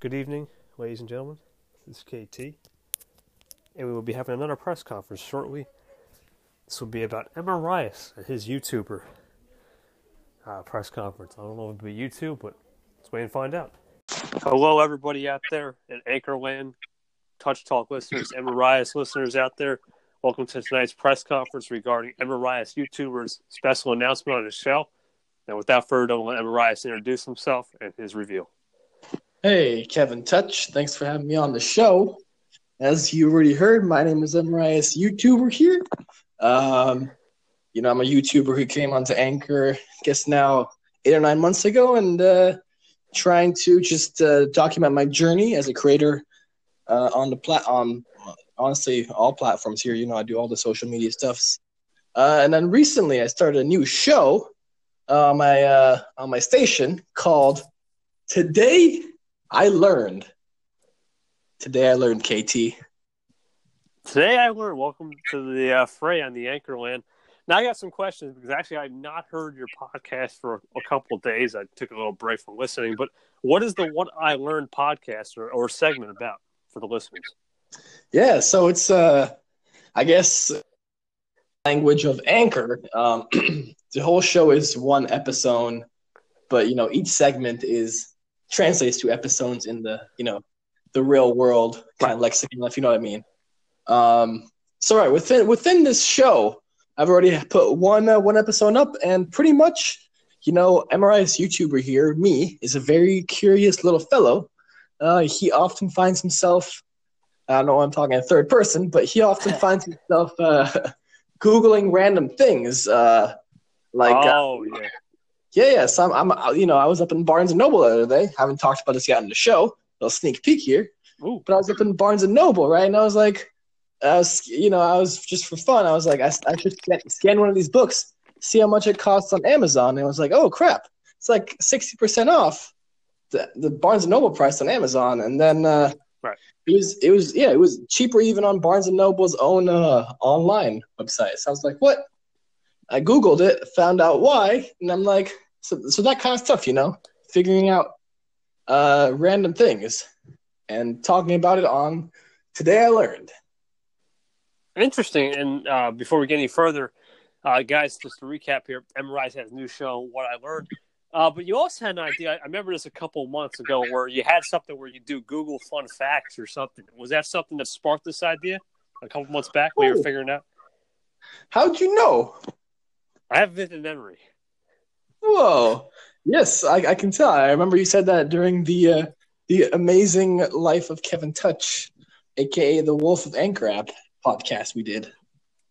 Good evening, ladies and gentlemen. This is KT, and we will be having another press conference shortly. This will be about Emrias and his YouTuber uh, press conference. I don't know if it'll be YouTube, but let's wait and find out. Hello, everybody out there in Anchorland, Touch Talk listeners, Emrias listeners out there. Welcome to tonight's press conference regarding Emrias YouTuber's special announcement on his show. And without further ado, let Emrias introduce himself and his reveal. Hey, Kevin Touch. Thanks for having me on the show. As you already heard, my name is Emrias YouTuber here. Um, you know, I'm a YouTuber who came onto Anchor, I guess now eight or nine months ago, and uh, trying to just uh, document my journey as a creator uh, on the plat on honestly all platforms here. You know, I do all the social media stuffs. Uh, and then recently, I started a new show on my uh, on my station called Today I learned. Today I learned KT. Today I learned. Welcome to the uh, fray on the Anchorland. Now I got some questions because actually I've not heard your podcast for a couple of days. I took a little break from listening. But what is the What I Learned podcast or, or segment about for the listeners? Yeah, so it's uh, I guess language of Anchor. Um, the whole show is one episode, but you know each segment is translates to episodes in the you know the real world kind of lexicon, if you know what I mean. Um, so right within within this show, I've already put one uh, one episode up, and pretty much, you know, Emrias YouTuber here, me, is a very curious little fellow. Uh, he often finds himself, I don't know, I'm talking in third person, but he often finds himself uh, googling random things, uh, like uh, oh yeah. Yeah, yeah. So I'm, I'm, you know, I was up in Barnes and Noble the other day. Haven't talked about this yet in the show. A little sneak peek here. Ooh. But I was up in Barnes and Noble, right? And I was like, I was, you know, I was just for fun. I was like, I, I should scan, scan one of these books, see how much it costs on Amazon. And I was like, oh crap, it's like sixty percent off the, the Barnes and Noble price on Amazon. And then uh, Right. it was, it was, yeah, it was cheaper even on Barnes and Noble's own uh, online website. So I was like, what? I googled it, found out why, and I'm like, so, so that kind of stuff, you know, figuring out uh, random things and talking about it on today. I learned. Interesting. And uh, before we get any further, uh, guys, just to recap here, Rice has a new show, What I Learned. Uh, but you also had an idea. I remember this a couple months ago where you had something where you do Google fun facts or something. Was that something that sparked this idea a couple months back when you were figuring out? How'd you know? I have vivid memory. Whoa. Yes, I, I can tell. I remember you said that during the uh, the amazing life of Kevin Touch, aka the Wolf of Anchor app podcast we did.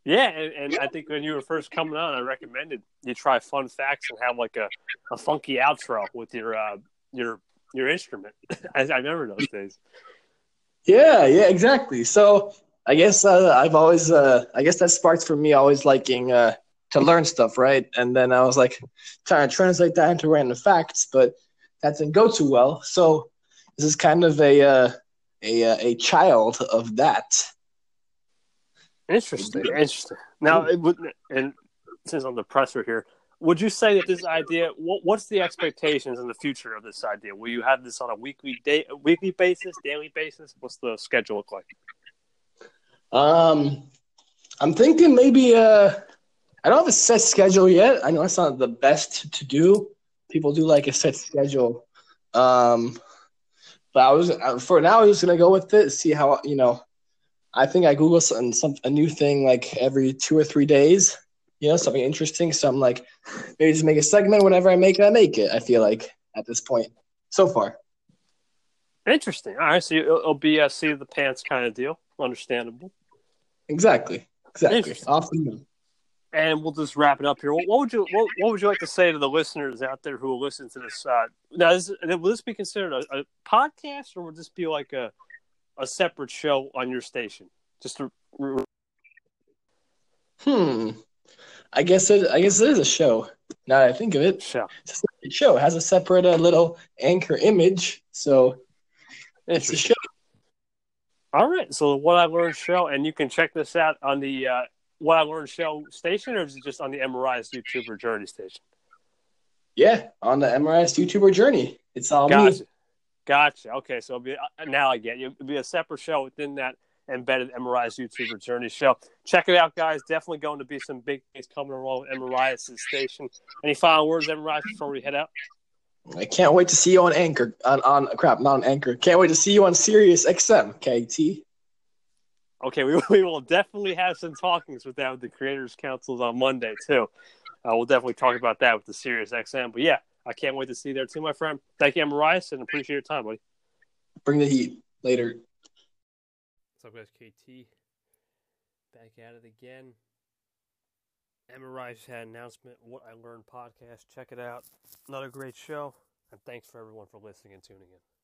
Yeah, and, and I think when you were first coming on, I recommended you try fun facts and have like a, a funky outro with your uh, your your instrument. I, I remember those days. Yeah, yeah, exactly. So I guess uh, I've always, uh, I guess that sparks for me always liking uh, to learn stuff, right? And then I was like trying to translate that into random facts, but that didn't go too well. So this is kind of a uh, a uh, a child of that. Interesting, interesting. Now, it would, and since I'm the presser here, would you say that this idea? What, what's the expectations in the future of this idea? Will you have this on a weekly day, weekly basis, daily basis? What's the schedule look like? Um, I'm thinking maybe uh, I don't have a set schedule yet. I know that's not the best to do. People do like a set schedule. Um, but I was uh, for now. I was gonna go with it. See how you know. I think I Google some, some a new thing like every two or three days. You know, something interesting. So I'm like, maybe just make a segment. Whenever I make it, I make it. I feel like at this point, so far. Interesting. All right, so it'll, it'll be a seat of the pants kind of deal. Understandable. Exactly. Exactly. Off the moon. And we'll just wrap it up here. What, what would you what, what would you like to say to the listeners out there who will listen to this? Uh, now, is, will this be considered a, a podcast, or will this be like a a separate show on your station? Just to, Hmm. I guess it. I guess it is a show. Now that I think of it, show. it's a show. It has a separate uh, little anchor image, so it's a show. All right. So What I Learned show, and you can check this out on the uh, What I Learned show station, or is it just on the Emrias YouTuber Journey station? Yeah, on the Emrias YouTuber journey. It's all me. Gotcha. Gotcha. Okay, so it'll be uh, now I get you. It'll be a separate show within that embedded Emrias YouTube Journey show. Check it out, guys. Definitely going to be some big things coming along with MRI's station. Any final words, Emrias, before we head out? I can't wait to see you on Anchor. On, on crap, not on Anchor. Can't wait to see you on Sirius XM, KT. Okay, we, we will definitely have some talkings with that with the Creators Councils on Monday too. Uh, we'll definitely talk about that with the Sirius XM. But yeah, I can't wait to see you there too, my friend. Thank you, Marias, and appreciate your time, buddy. Bring the heat later. What's up, guys? KT back at it again. Emrias just had an announcement. What I Learned podcast. Check it out. Another great show. And thanks for everyone for listening and tuning in.